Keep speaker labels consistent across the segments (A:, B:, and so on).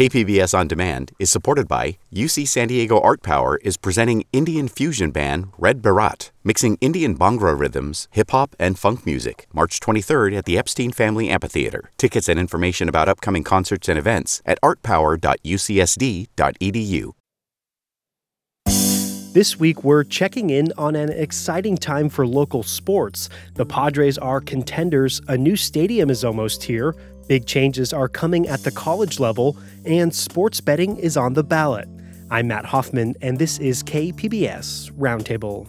A: KPBS On Demand is supported by UC San Diego Art Power is presenting Indian fusion band Red Baraat, mixing Indian Bhangra rhythms, hip hop, and funk music. March 23rd at the Epstein Family Amphitheater. Tickets and information about upcoming concerts and events at artpower.ucsd.edu.
B: This week, we're checking in on an exciting time for local sports. The Padres are contenders, a new stadium is almost here, big changes are coming at the college level, and sports betting is on the ballot. I'm Matt Hoffman, and this is KPBS Roundtable.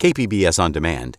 A: KPBS On Demand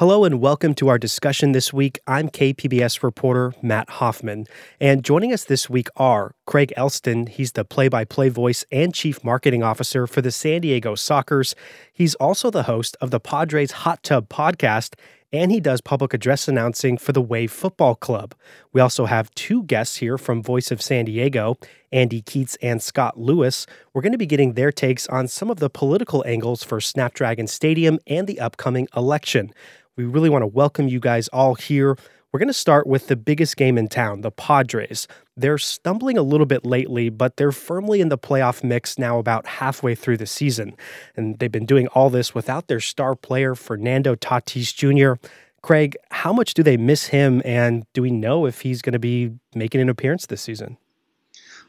B: Hello and welcome to our discussion this week. I'm KPBS reporter Matt Hoffman, and joining us this week are Craig Elsten. He's the play by play voice and chief marketing officer for the San Diego Sockers. He's also the host of the Padres Hot Tub podcast, and he does public address announcing for the Wave Football Club. We also have two guests here from Voice of San Diego, Andy Keatts and Scott Lewis. We're going to be getting their takes on some of the political angles for Snapdragon Stadium and the upcoming election. We really want to welcome you guys all here. We're going to start with the biggest game in town, the Padres. They're stumbling a little bit lately, but they're firmly in the playoff mix now about halfway through the season. And they've been doing all this without their star player, Fernando Tatis Jr. Craig, how much do they miss him? And do we know if he's going to be making an appearance this season?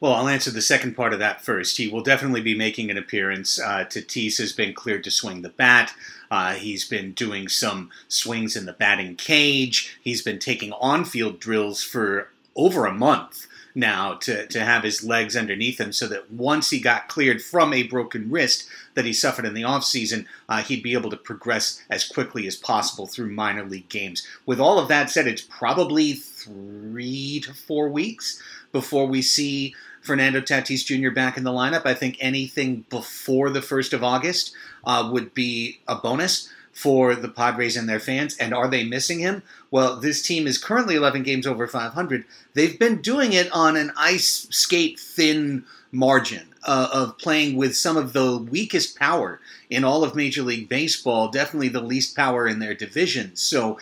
C: Well, I'll answer the second part of that first. He will definitely be making an appearance. Uh, Tatis has been cleared to swing the bat. Uh, he's been doing some swings in the batting cage. He's been taking on field drills for over a month now to, to have his legs underneath him so that once he got cleared from a broken wrist that he suffered in the offseason, uh, he'd be able to progress as quickly as possible through minor league games. With all of that said, it's probably three to four weeks before we see Fernando Tatis Jr. back in the lineup. I think anything before the 1st of August uh, would be a bonus for the Padres and their fans. And are they missing him? Well, this team is currently 11 games over 500. They've been doing it on an ice skate thin margin uh, of playing with some of the weakest power in all of Major League Baseball, definitely the least power in their division. So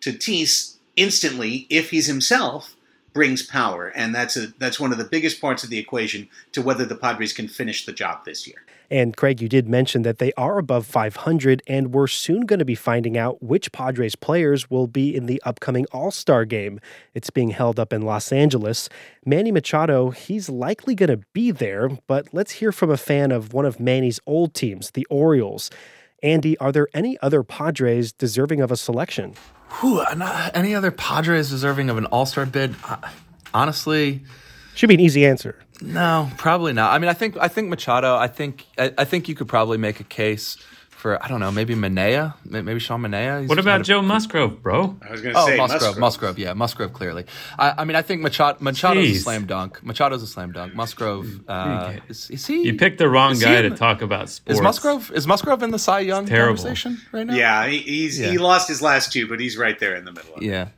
C: Tatis instantly, if he's himself, brings power, and that's a that's one of the biggest parts of the equation to whether the Padres can finish the job this year.
B: And Craig, you did mention that they are above 500, and we're soon going to be finding out which Padres players will be in the upcoming All Star game. It's being held up in Los Angeles. Manny Machado, he's likely going to be there, but let's hear from a fan of one of Manny's old teams, the Orioles. Andy, are there any other Padres deserving of a selection?
D: Whew, any other Padres deserving of an All Star bid? Uh, honestly,
B: should be an easy answer.
D: No, probably not. I mean, I think I think Machado. I think I, I think you could probably make a case for I don't know, maybe Manaea, maybe Sean Manaea.
E: He's what about Joe Musgrove, bro?
C: I was going to oh, say
D: Musgrove,
C: Musgrove,
D: Musgrove, yeah, Musgrove. Clearly, I, I mean, I think Machado, Machado's Jeez. a slam dunk. Machado's a slam dunk. Musgrove, uh, is, is, he?
E: You picked the wrong guy to talk about sports.
D: Is Musgrove is Musgrove in the Cy Young conversation right now?
C: Yeah, he, he's yeah. he lost his last two, but he's right there in the middle.
D: yeah.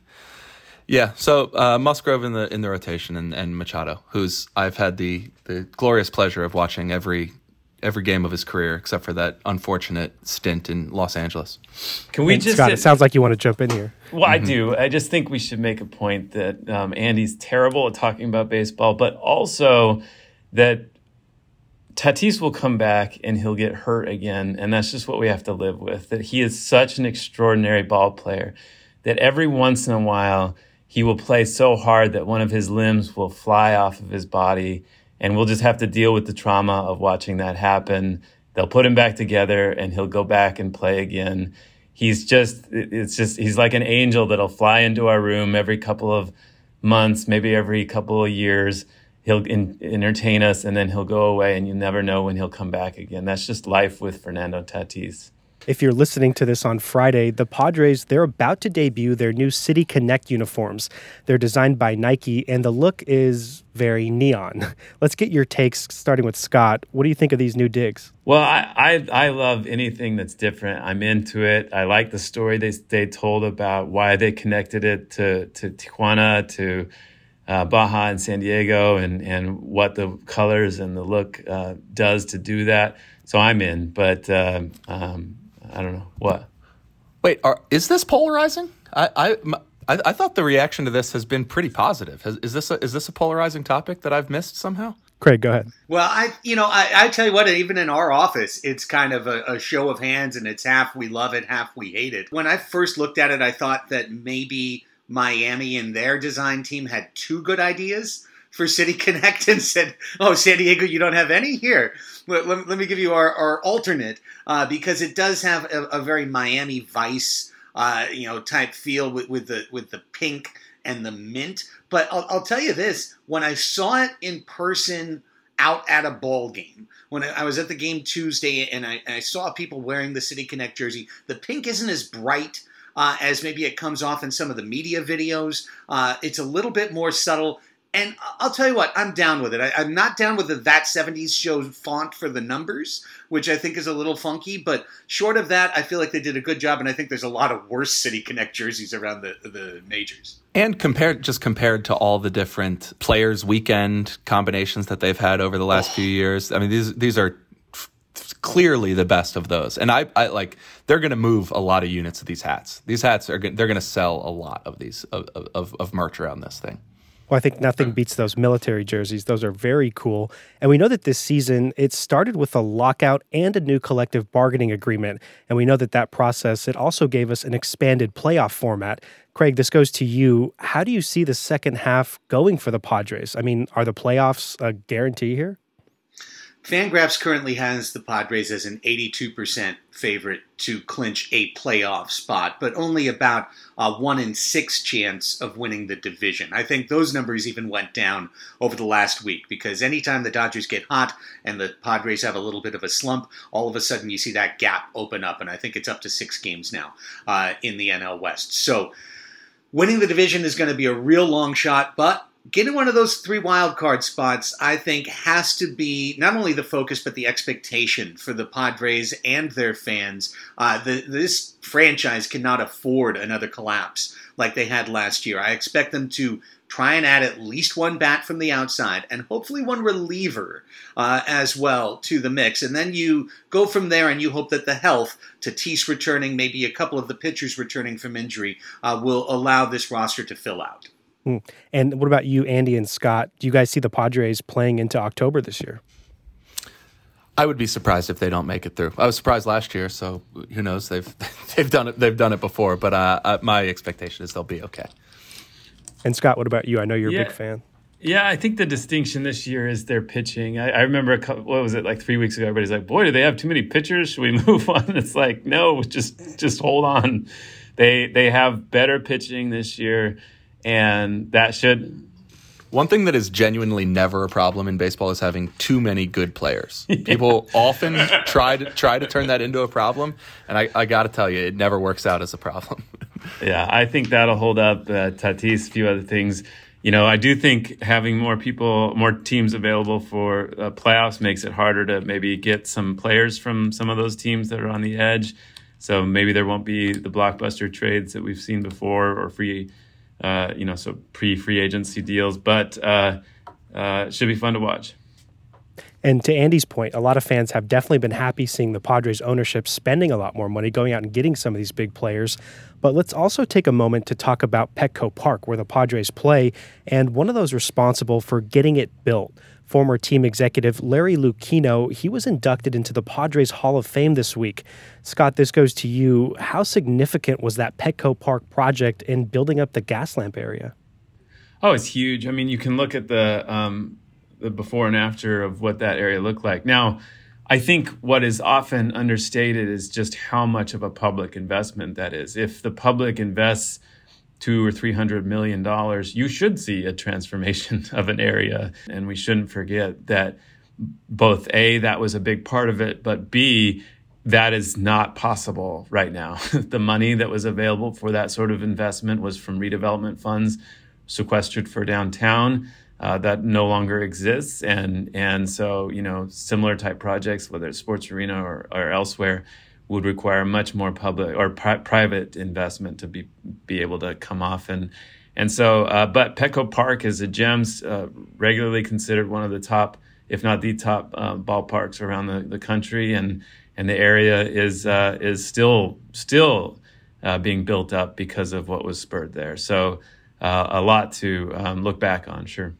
D: Yeah, so uh, Musgrove in the in the rotation and, and Machado, who's I've had the the glorious pleasure of watching every every game of his career except for that unfortunate stint in Los Angeles.
B: Can we just Scott? It sounds like you want to jump in here.
E: Well, mm-hmm. I do. I just think we should make a point that um, Andy's terrible at talking about baseball, but also that Tatis will come back and he'll get hurt again, and that's just what we have to live with. That he is such an extraordinary ball player that every once in a while he will play so hard that one of his limbs will fly off of his body and we'll just have to deal with the trauma of watching that happen. They'll put him back together and he'll go back and play again. He's just, it's just, he's like an angel that'll fly into our room every couple of months, maybe every couple of years. He'll in, entertain us and then he'll go away and you never know when he'll come back again. That's just life with Fernando Tatis.
B: If you're listening to this on Friday, the Padres, they're about to debut their new City Connect uniforms. They're designed by Nike, and the look is very neon. Let's get your takes, starting with Scott. What do you think of these new digs?
E: Well, I, I, I love anything that's different. I'm into it. I like the story they, they told about why they connected it to, to Tijuana, to uh, Baja and San Diego, and, and what the colors and the look uh, does to do that. So I'm in, but uh, um, I don't know what.
D: Wait, are, is this polarizing? I, I, I, I thought the reaction to this has been pretty positive. Has, is this a, is this a polarizing topic that I've missed somehow?
B: Craig, go ahead.
C: Well, I, you know, I, I tell you what, even in our office, it's kind of a, a, show of hands, and it's half we love it, half we hate it. When I first looked at it, I thought that maybe Miami and their design team had two good ideas for City Connect and said, "Oh, San Diego, you don't have any here. Let, let, let me give you our, our alternate uh, because it does have a, a very Miami Vice, uh, you know, type feel with, with the with the pink and the mint. But I'll, I'll tell you this: when I saw it in person out at a ball game. When I was at the game Tuesday and I, and I, saw people wearing the City Connect jersey, the pink isn't as bright uh, as maybe it comes off in some of the media videos. Uh, it's a little bit more subtle. And I'll tell you what, I'm down with it. I, am not down with the That 70s Show font for the numbers, which I think is a little funky. But short of that, I feel like they did a good job. And I think there's a lot of worse City Connect jerseys around the, the majors.
D: And compared, just compared to all the different players' weekend combinations that they've had over the last oh. few years, I mean, these these are clearly the best of those. And I, I like they're going to move a lot of units of these hats. These hats are they're going to sell a lot of these of, of, of merch around this thing.
B: Well, I think nothing hmm. beats those military jerseys. Those are very cool. And we know that this season it started with a lockout and a new collective bargaining agreement. And we know that that process it also gave us an expanded playoff format. Craig, this goes to you. How do you see the second half going for the Padres? I mean, are the playoffs a guarantee here?
C: Fangraphs currently has the Padres as an 82% favorite to clinch a playoff spot, but only about a one in six chance of winning the division. I think those numbers even went down over the last week because anytime the Dodgers get hot and the Padres have a little bit of a slump, all of a sudden you see that gap open up, and I think it's up to six games now uh, in the NL West. So winning the division is going to be a real long shot, but getting one of those three wild card spots, I think, has to be not only the focus but the expectation for the Padres and their fans. Uh, the, this franchise cannot afford another collapse like they had last year. I expect them to try and add at least one bat from the outside and hopefully one reliever uh, as well to the mix. And then you go from there and you hope that the health, Tatis returning, maybe a couple of the pitchers returning from injury, uh, will allow this roster to fill out.
B: Hmm. And what about you, Andy and Scott? Do you guys see the Padres playing into October this year?
D: I would be surprised if they don't make it through. I was surprised last year, so who knows? They've they've done it. They've done it before, but uh, uh, my expectation is they'll be okay.
B: And Scott, what about you? I know you're yeah. a big fan.
E: Yeah, I think the distinction this year is their pitching. I, I, remember a couple, what was it like three weeks ago? Everybody's like, "Boy, do they have too many pitchers? Should we move on?" It's like, no, just just hold on. They they have better pitching this year and that should
D: one thing that is genuinely never a problem in baseball is having too many good players. People often try to try to turn that into a problem, and I, I got to tell you, it never works out as a problem.
E: yeah, I think that'll hold up. Uh, Tatis, a few other things. You know, I do think having more people, more teams available for uh, playoffs makes it harder to maybe get some players from some of those teams that are on the edge. So maybe there won't be the blockbuster trades that we've seen before or free uh, you know, so pre free agency deals, but uh, uh, should be fun to watch.
B: And to Andy's point, a lot of fans have definitely been happy seeing the Padres ownership spending a lot more money, going out and getting some of these big players. But let's also take a moment to talk about Petco Park, where the Padres play, and one of those responsible for getting it built former team executive Larry Lucchino, he was inducted into the Padres Hall of Fame this week. Scott, this goes to you. How significant was that Petco Park project in building up the Gaslamp area?
E: Oh, it's huge. I mean, you can look at the um, the before and after of what that area looked like. Now, I think what is often understated is just how much of a public investment that is. If the public invests two or three hundred million dollars, you should see a transformation of an area. And we shouldn't forget that both A, that was a big part of it, but B, that is not possible right now. the money that was available for that sort of investment was from redevelopment funds sequestered for downtown. Uh, that no longer exists, and and so you know similar type projects, whether it's sports arena or, or elsewhere, would require much more public or pri- private investment to be be able to come off and and so. Uh, but Petco Park is a gems, uh, regularly considered one of the top, if not the top, uh, ballparks around the, the country, and and the area is uh, is still still uh, being built up because of what was spurred there. So uh, a lot to um, look back on, sure.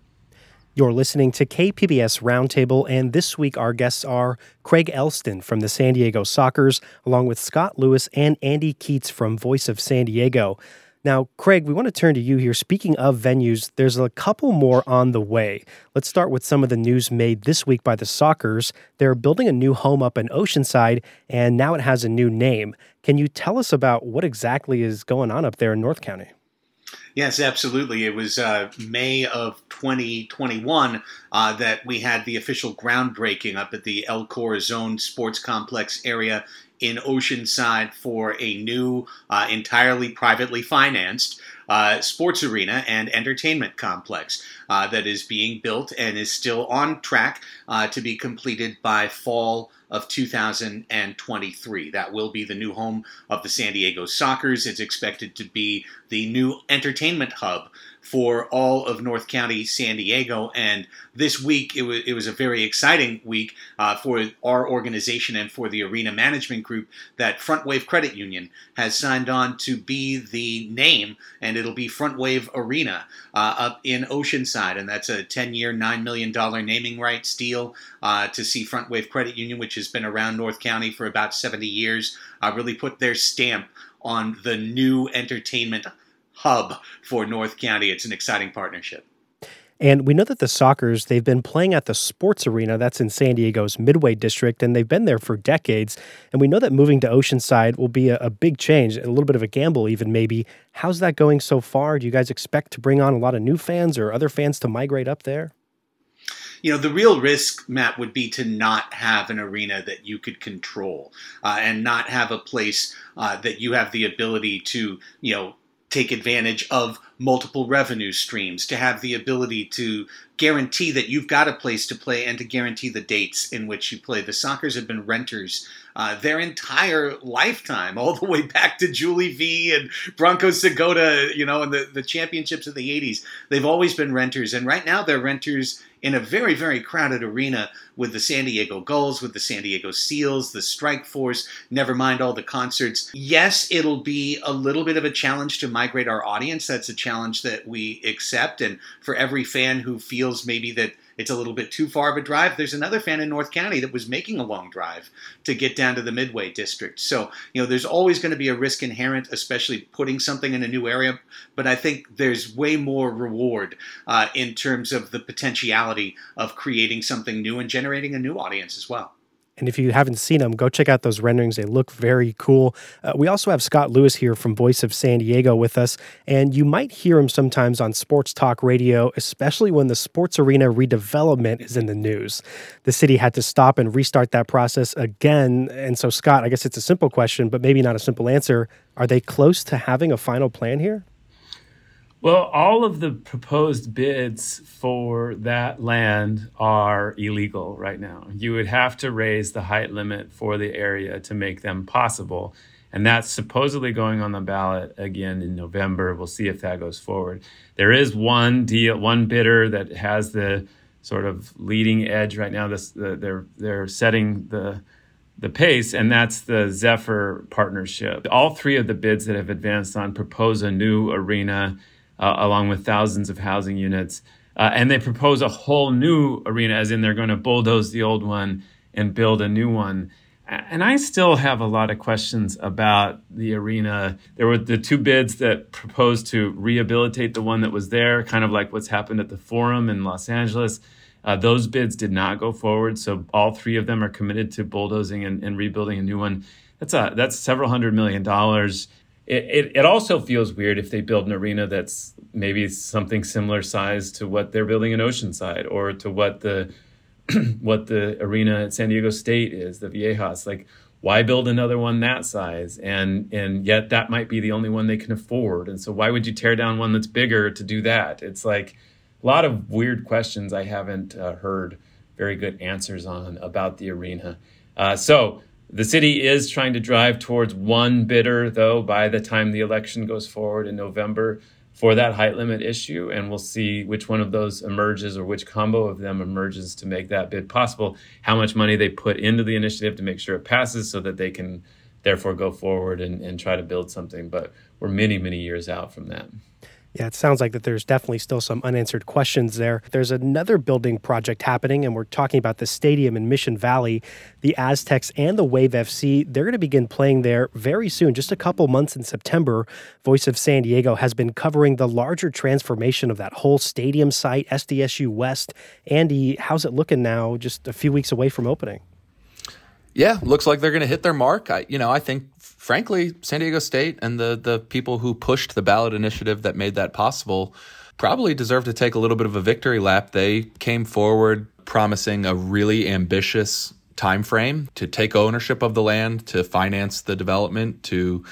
B: You're listening to KPBS Roundtable, and this week our guests are Craig Elsten from the San Diego Sockers, along with Scott Lewis and Andy Keatts from Voice of San Diego. Now, Craig, we want to turn to you here. Speaking of venues, there's a couple more on the way. Let's start with some of the news made this week by the Sockers. They're building a new home up in Oceanside, and now it has a new name. Can you tell us about what exactly is going on up there in North County?
C: Yes, absolutely. It was uh, May of 2021 uh, that we had the official groundbreaking up at the El Corazon Sports Complex area in Oceanside for a new, uh, entirely privately financed uh, sports arena and entertainment complex uh, that is being built and is still on track uh, to be completed by fall of 2023. That will be the new home of the San Diego Sockers. It's expected to be the new entertainment hub for all of North County, San Diego. And this week, it was, it was a very exciting week uh, for our organization and for the Arena Management Group that Frontwave Credit Union has signed on to be the name, and it'll be Frontwave Arena uh, up in Oceanside. And that's a 10 year, $9 million naming rights deal uh, to see Frontwave Credit Union, which has been around North County for about 70 years, uh, really put their stamp on the new entertainment hub for North County. It's an exciting partnership.
B: And we know that the Sockers, they've been playing at the sports arena that's in San Diego's Midway District, and they've been there for decades. And we know that moving to Oceanside will be a, a, big change, a little bit of a gamble, even maybe. How's that going so far? Do you guys expect to bring on a lot of new fans or other fans to migrate up there?
C: you know, the real risk, Matt, would be to not have an arena that you could control uh, and not have a place uh, that you have the ability to, you know, take advantage of multiple revenue streams, to have the ability to guarantee that you've got a place to play and to guarantee the dates in which you play. The Sockers have been renters uh, their entire lifetime, all the way back to Juli Veee and Branko Segota, you know, and the, the championships of the 80s. They've always been renters, and right now they're renters in a very, very crowded arena with the San Diego Gulls, with the San Diego Seals, the Strike Force, never mind all the concerts. Yes, it'll be a little bit of a challenge to migrate our audience. That's a challenge that we accept. And for every fan who feels maybe that it's a little bit too far of a drive. There's another fan in North County that was making a long drive to get down to the Midway district. So, you know, there's always going to be a risk inherent, especially putting something in a new area. But I think there's way more reward uh, in terms of the potentiality of creating something new and generating a new audience as well.
B: And if you haven't seen them, go check out those renderings. They look very cool. Uh, we also have Scott Lewis here from Voice of San Diego with us. And you might hear him sometimes on sports talk radio, especially when the sports arena redevelopment is in the news. The city had to stop and restart that process again. And so, Scott, I guess it's a simple question, but maybe not a simple answer. Are they close to having a final plan here?
E: Well, all of the proposed bids for that land are illegal right now. You would have to raise the height limit for the area to make them possible. And that's supposedly going on the ballot again in November. We'll see if that goes forward. There is one deal, one bidder that has the sort of leading edge right now. This the, they're they're setting the the pace, and that's the Zephyr partnership. All three of the bids that have advanced on propose a new arena uh, along with thousands of housing units. Uh, and they propose a whole new arena, as in they're going to bulldoze the old one and build a new one. And I still have a lot of questions about the arena. There were the two bids that proposed to rehabilitate the one that was there, kind of like what's happened at the Forum in Los Angeles. Uh, those bids did not go forward, so all three of them are committed to bulldozing and, and rebuilding a new one. That's a that's several hundred million dollars it, it, it also feels weird if they build an arena that's maybe something similar size to what they're building in Oceanside or to what the what the arena at San Diego State is, the Viejas. Like, why build another one that size? And and yet that might be the only one they can afford. And so why would you tear down one that's bigger to do that? It's like a lot of weird questions I haven't uh, heard very good answers on about the arena. Uh, so the city is trying to drive towards one bidder, though, by the time the election goes forward in November for that height limit issue. And we'll see which one of those emerges or which combo of them emerges to make that bid possible, how much money they put into the initiative to make sure it passes so that they can therefore go forward and, and try to build something. But we're many, many years out from that.
B: Yeah, it sounds like that there's definitely still some unanswered questions there. There's another building project happening, and we're talking about the stadium in Mission Valley. The Aztecs and the Wave FC, they're going to begin playing there very soon, just a couple months in September. Voice of San Diego has been covering the larger transformation of that whole stadium site, SDSU West. Andy, how's it looking now, just a few weeks away from opening?
D: Yeah, looks like they're going to hit their mark. I, you know, I think frankly, San Diego State and the the people who pushed the ballot initiative that made that possible probably deserve to take a little bit of a victory lap. They came forward promising a really ambitious time frame to take ownership of the land, to finance the development, to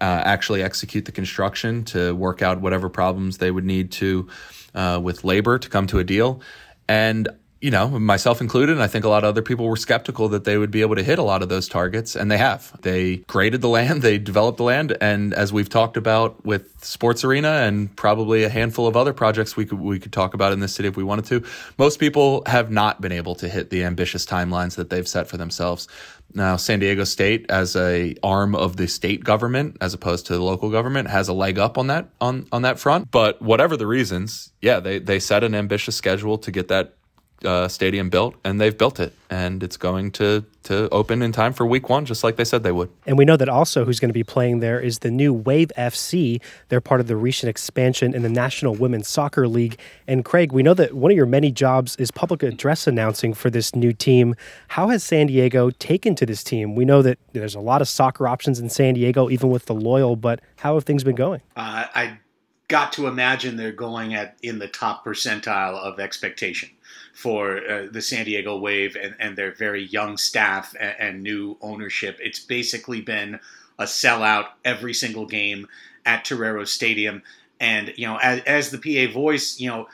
D: uh, actually execute the construction, to work out whatever problems they would need to uh, with labor to come to a deal. And you know, myself included, and I think a lot of other people were skeptical that they would be able to hit a lot of those targets, and they have. They graded the land, they developed the land, and as we've talked about with Sports Arena and probably a handful of other projects we could we could talk about in this city if we wanted to, most people have not been able to hit the ambitious timelines that they've set for themselves. Now, San Diego State, as a arm of the state government, as opposed to the local government, has a leg up on that on on that front. But whatever the reasons, yeah, they they set an ambitious schedule to get that uh, stadium built, and they've built it, and it's going to to open in time for Week One, just like they said they would.
B: And we know that also who's going to be playing there is the new Wave FC. They're part of the recent expansion in the National Women's Soccer League. And Craig, we know that one of your many jobs is public address announcing for this new team. How has San Diego taken to this team? We know that there's a lot of soccer options in San Diego, even with the Loyal. But how have things been going?
C: Uh, I got to imagine they're going at in the top percentile of expectation for uh, the San Diego Wave and, and their very young staff and, and, new ownership. It's basically been a sellout every single game at Torero Stadium. And, you know, as, as the PA voice, you know,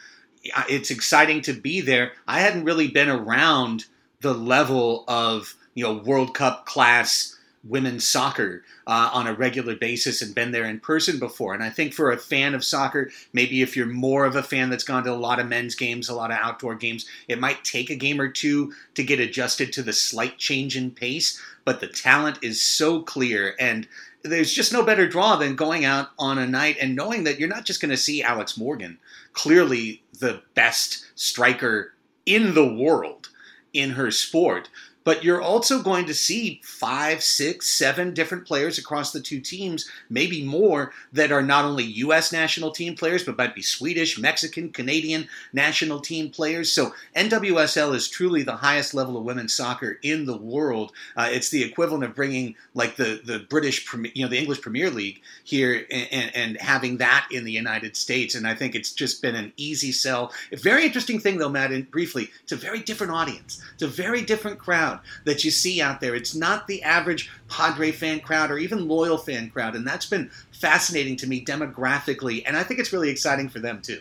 C: it's exciting to be there. I hadn't really been around the level of, you know, World Cup class women's soccer uh, on a regular basis and been there in person before. And I think for a fan of soccer, maybe if you're more of a fan that's gone to a lot of men's games, a lot of outdoor games, it might take a game or two to get adjusted to the slight change in pace. But the talent is so clear and there's just no better draw than going out on a night and knowing that you're not just going to see Alex Morgan, clearly the best striker in the world in her sport, but you're also going to see five, six, seven different players across the two teams, maybe more, that are not only U.S. national team players, but might be Swedish, Mexican, Canadian national team players. So NWSL is truly the highest level of women's soccer in the world. Uh, it's the equivalent of bringing like the the British, you know, the English Premier League here and, and having that in the United States. And I think it's just been an easy sell. A very interesting thing, though, Matt. And briefly, it's a very different audience. It's a very different crowd crowd that you see out there. It's not the average Padre fan crowd or even loyal fan crowd, and that's been fascinating to me demographically, and I think it's really exciting for them too.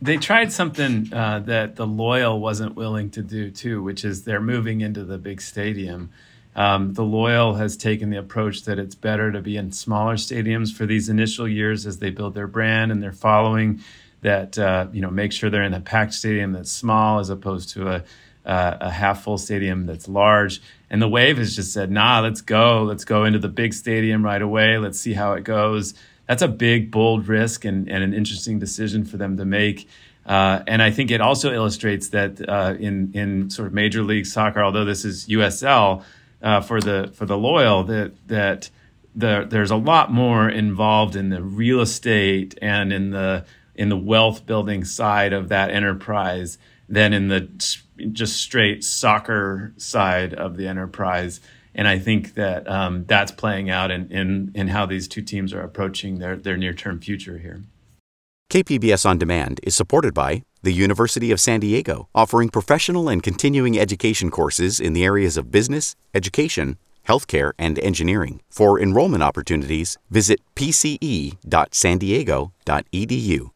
E: They tried something uh, that the loyal wasn't willing to do too, which is they're moving into the big stadium. Um, the Loyal has taken the approach that it's better to be in smaller stadiums for these initial years as they build their brand and their following. That uh, you know, make sure they're in a packed stadium that's small as opposed to a uh, a half full stadium that's large. And the Wave has just said, nah, let's go. Let's go into the big stadium right away. Let's see how it goes. That's a big, bold risk and, and an interesting decision for them to make. Uh, and I think it also illustrates that uh, in in sort of Major League Soccer, although this is USL uh, for the for the loyal, that that the, there's a lot more involved in the real estate and in the in the wealth building side of that enterprise than in the just straight soccer side of the enterprise. And I think that um, that's playing out in, in, in how these two teams are approaching their, their near term future here.
A: KPBS On Demand is supported by the University of San Diego, offering professional and continuing education courses in the areas of business, education, healthcare, and engineering. For enrollment opportunities, visit pce.sandiego.edu.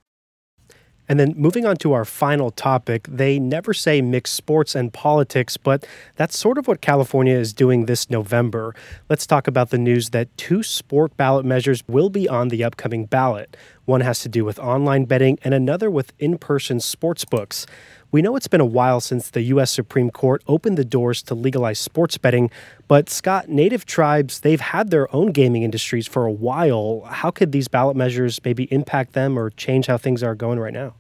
B: And then moving on to our final topic, they never say mix sports and politics, but that's sort of what California is doing this November. Let's talk about the news that two sport ballot measures will be on the upcoming ballot. One has to do with online betting and another with in person sports books. We know it's been a while since the U.S. Supreme Court opened the doors to legalize sports betting, but Scott, Native tribes, they've had their own gaming industries for a while. How could these ballot measures maybe impact them or change how things are going right now?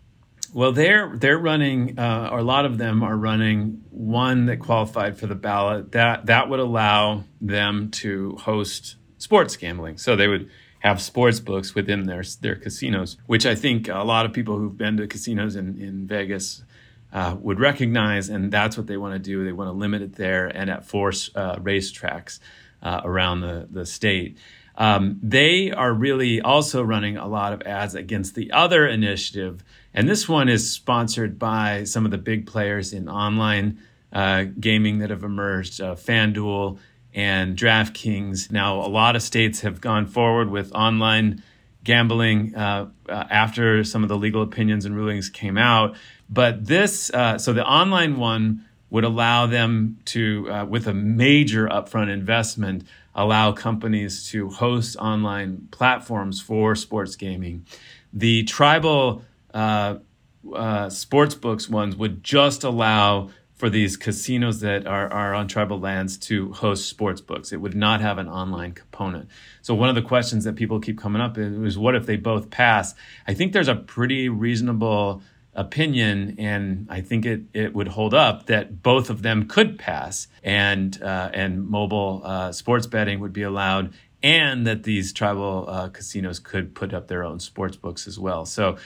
E: Well, they're they're running, uh, or a lot of them are running one that qualified for the ballot that that would allow them to host sports gambling. So they would have sports books within their their casinos, which I think a lot of people who've been to casinos in in Vegas uh, would recognize, and that's what they want to do. They want to limit it there and at four uh, racetracks uh, around the the state. Um, they are really also running a lot of ads against the other initiative and this one is sponsored by some of the big players in online uh, gaming that have emerged uh, FanDuel and DraftKings. Now, a lot of states have gone forward with online gambling uh, uh after some of the legal opinions and rulings came out. But this, uh, so the online one would allow them to, uh, with a major upfront investment, allow companies to host online platforms for sports gaming. The tribal uh, uh, sports books ones would just allow for these casinos that are, are on tribal lands to host sports books. It would not have an online component. So one of the questions that people keep coming up is, what if they both pass? I think there's a pretty reasonable opinion, and I think it, it would hold up that both of them could pass, and uh, and mobile uh, sports betting would be allowed, and that these tribal uh, casinos could put up their own sports books as well. So,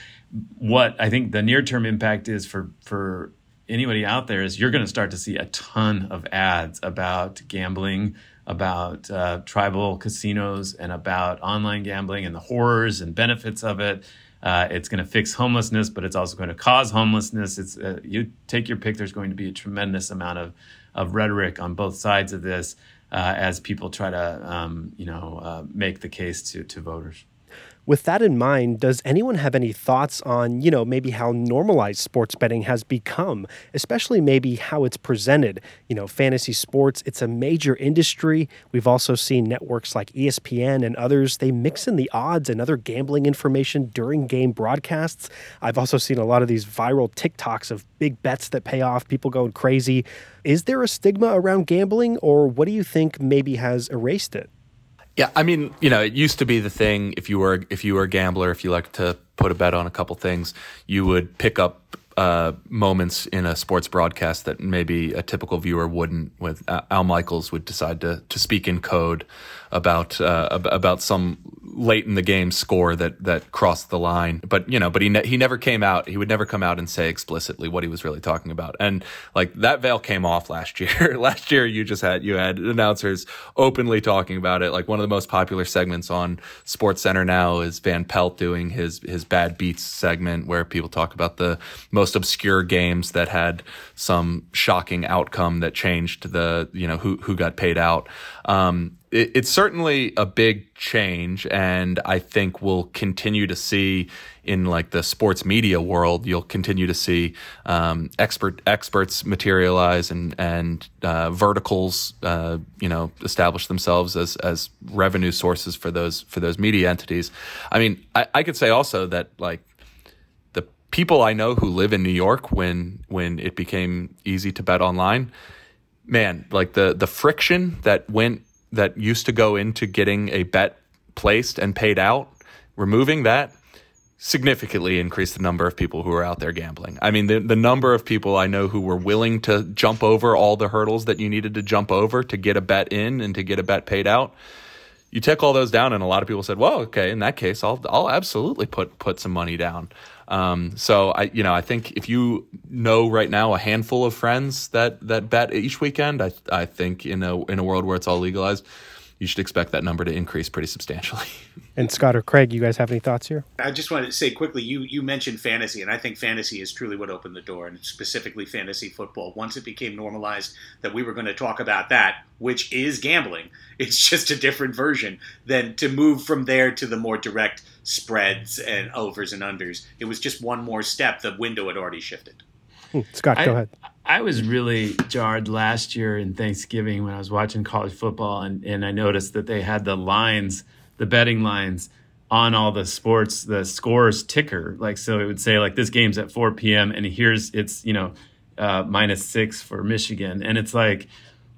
E: what I think the near term impact is for for anybody out there is you're going to start to see a ton of ads about gambling, about uh, tribal casinos, and about online gambling and the horrors and benefits of it. Uh, it's going to fix homelessness, but it's also going to cause homelessness. It's uh, you take your pick. There's going to be a tremendous amount of of rhetoric on both sides of this uh, as people try to, um, you know, uh, make the case to, to voters.
B: With that in mind, does anyone have any thoughts on, you know, maybe how normalized sports betting has become, especially maybe how it's presented? You know, fantasy sports, it's a major industry. We've also seen networks like ESPN and others, they mix in the odds and other gambling information during game broadcasts. I've also seen a lot of these viral TikToks of big bets that pay off, people going crazy. Is there a stigma around gambling, or what do you think maybe has erased it?
D: Yeah, I mean, you know, it used to be the thing if you were if you were a gambler, if you like to put a bet on a couple things, you would pick up uh, moments in a sports broadcast that maybe a typical viewer wouldn't. With Al Michaels would decide to to speak in code about uh, about some late in the game score that that crossed the line. But you know, but he ne- he never came out. He would never come out and say explicitly what he was really talking about. And like that veil came off last year. last year, you just had you had announcers openly talking about it. Like one of the most popular segments on Sports Center now is Van Pelt doing his his bad beats segment where people talk about the most obscure games that had some shocking outcome that changed the you know who who got paid out. Um, it, it's certainly a big change, and I think we'll continue to see in like the sports media world, you'll continue to see um, expert experts materialize and and uh, verticals, uh, you know, establish themselves as as revenue sources for those for those media entities. I mean, I, I could say also that like the people I know who live in New York when when it became easy to bet online, man, like the the friction that went that used to go into getting a bet placed and paid out, removing that significantly increased the number of people who are out there gambling. I mean, the, the number of people I know who were willing to jump over all the hurdles that you needed to jump over to get a bet in and to get a bet paid out. You take all those down, and a lot of people said, "Well, okay, in that case, I'll I'll absolutely put put some money down." Um, so I, you know, I think if you know right now a handful of friends that that bet each weekend, I I think in a in a world where it's all legalized, you should expect that number to increase pretty substantially.
B: And Scott or Craig, you guys have any thoughts here?
C: I just wanted to say quickly, you you mentioned fantasy, and I think fantasy is truly what opened the door, and specifically fantasy football. Once it became normalized that we were going to talk about that, which is gambling, it's just a different version. Then to move from there to the more direct spreads and overs and unders, it was just one more step. The window had already shifted.
B: Hmm, Scott,
E: I,
B: go ahead.
E: I was really jarred last year in Thanksgiving when I was watching college football, and, and I noticed that they had the lines the betting lines on all the sports, the scores ticker. Like, so it would say, like, this game's at 4 p.m. and here's it's, you know, uh, minus six for Michigan. And it's like,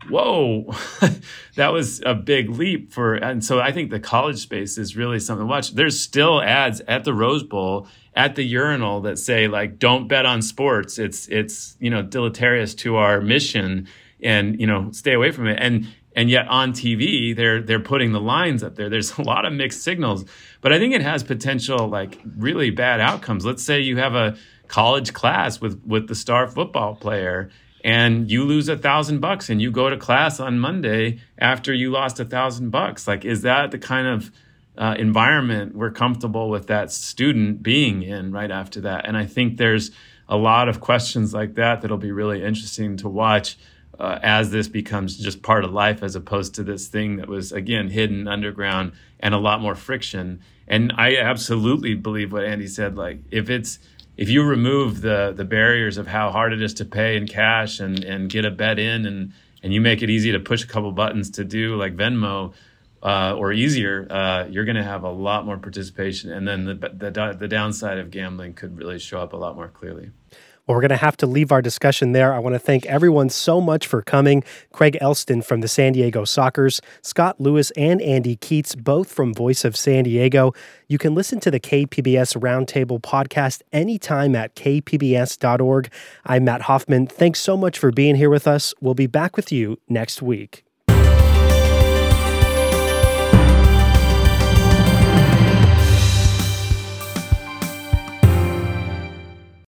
E: whoa, that was a big leap for. And so I think the college space is really something to watch. There's still ads at the Rose Bowl at the urinal that say like don't bet on sports it's it's you know deleterious to our mission and you know stay away from it and and yet on TV they're they're putting the lines up there. There's a lot of mixed signals, but I think it has potential like really bad outcomes. Let's say you have a college class with with the star football player and you lose a thousand bucks and you go to class on Monday after you lost a thousand bucks. Like, is that the kind of uh, environment we're comfortable with that student being in right after that? And I think there's a lot of questions like that that'll be really interesting to watch uh, as this becomes just part of life as opposed to this thing that was again hidden underground and a lot more friction and i absolutely believe what andy said like if it's if you remove the the barriers of how hard it is to pay in cash and and get a bet in and and you make it easy to push a couple buttons to do like venmo uh, or easier, uh, you're going to have a lot more participation, and then the, the the downside of gambling could really show up a lot more clearly.
B: Well, we're going to have to leave our discussion there. I want to thank everyone so much for coming. Craig Elsten from the San Diego Sockers, Scott Lewis and Andy Keatts, both from Voice of San Diego. You can listen to the KPBS Roundtable podcast anytime at kpbs.org. I'm Matt Hoffman. Thanks so much for being here with us. We'll be back with you next week.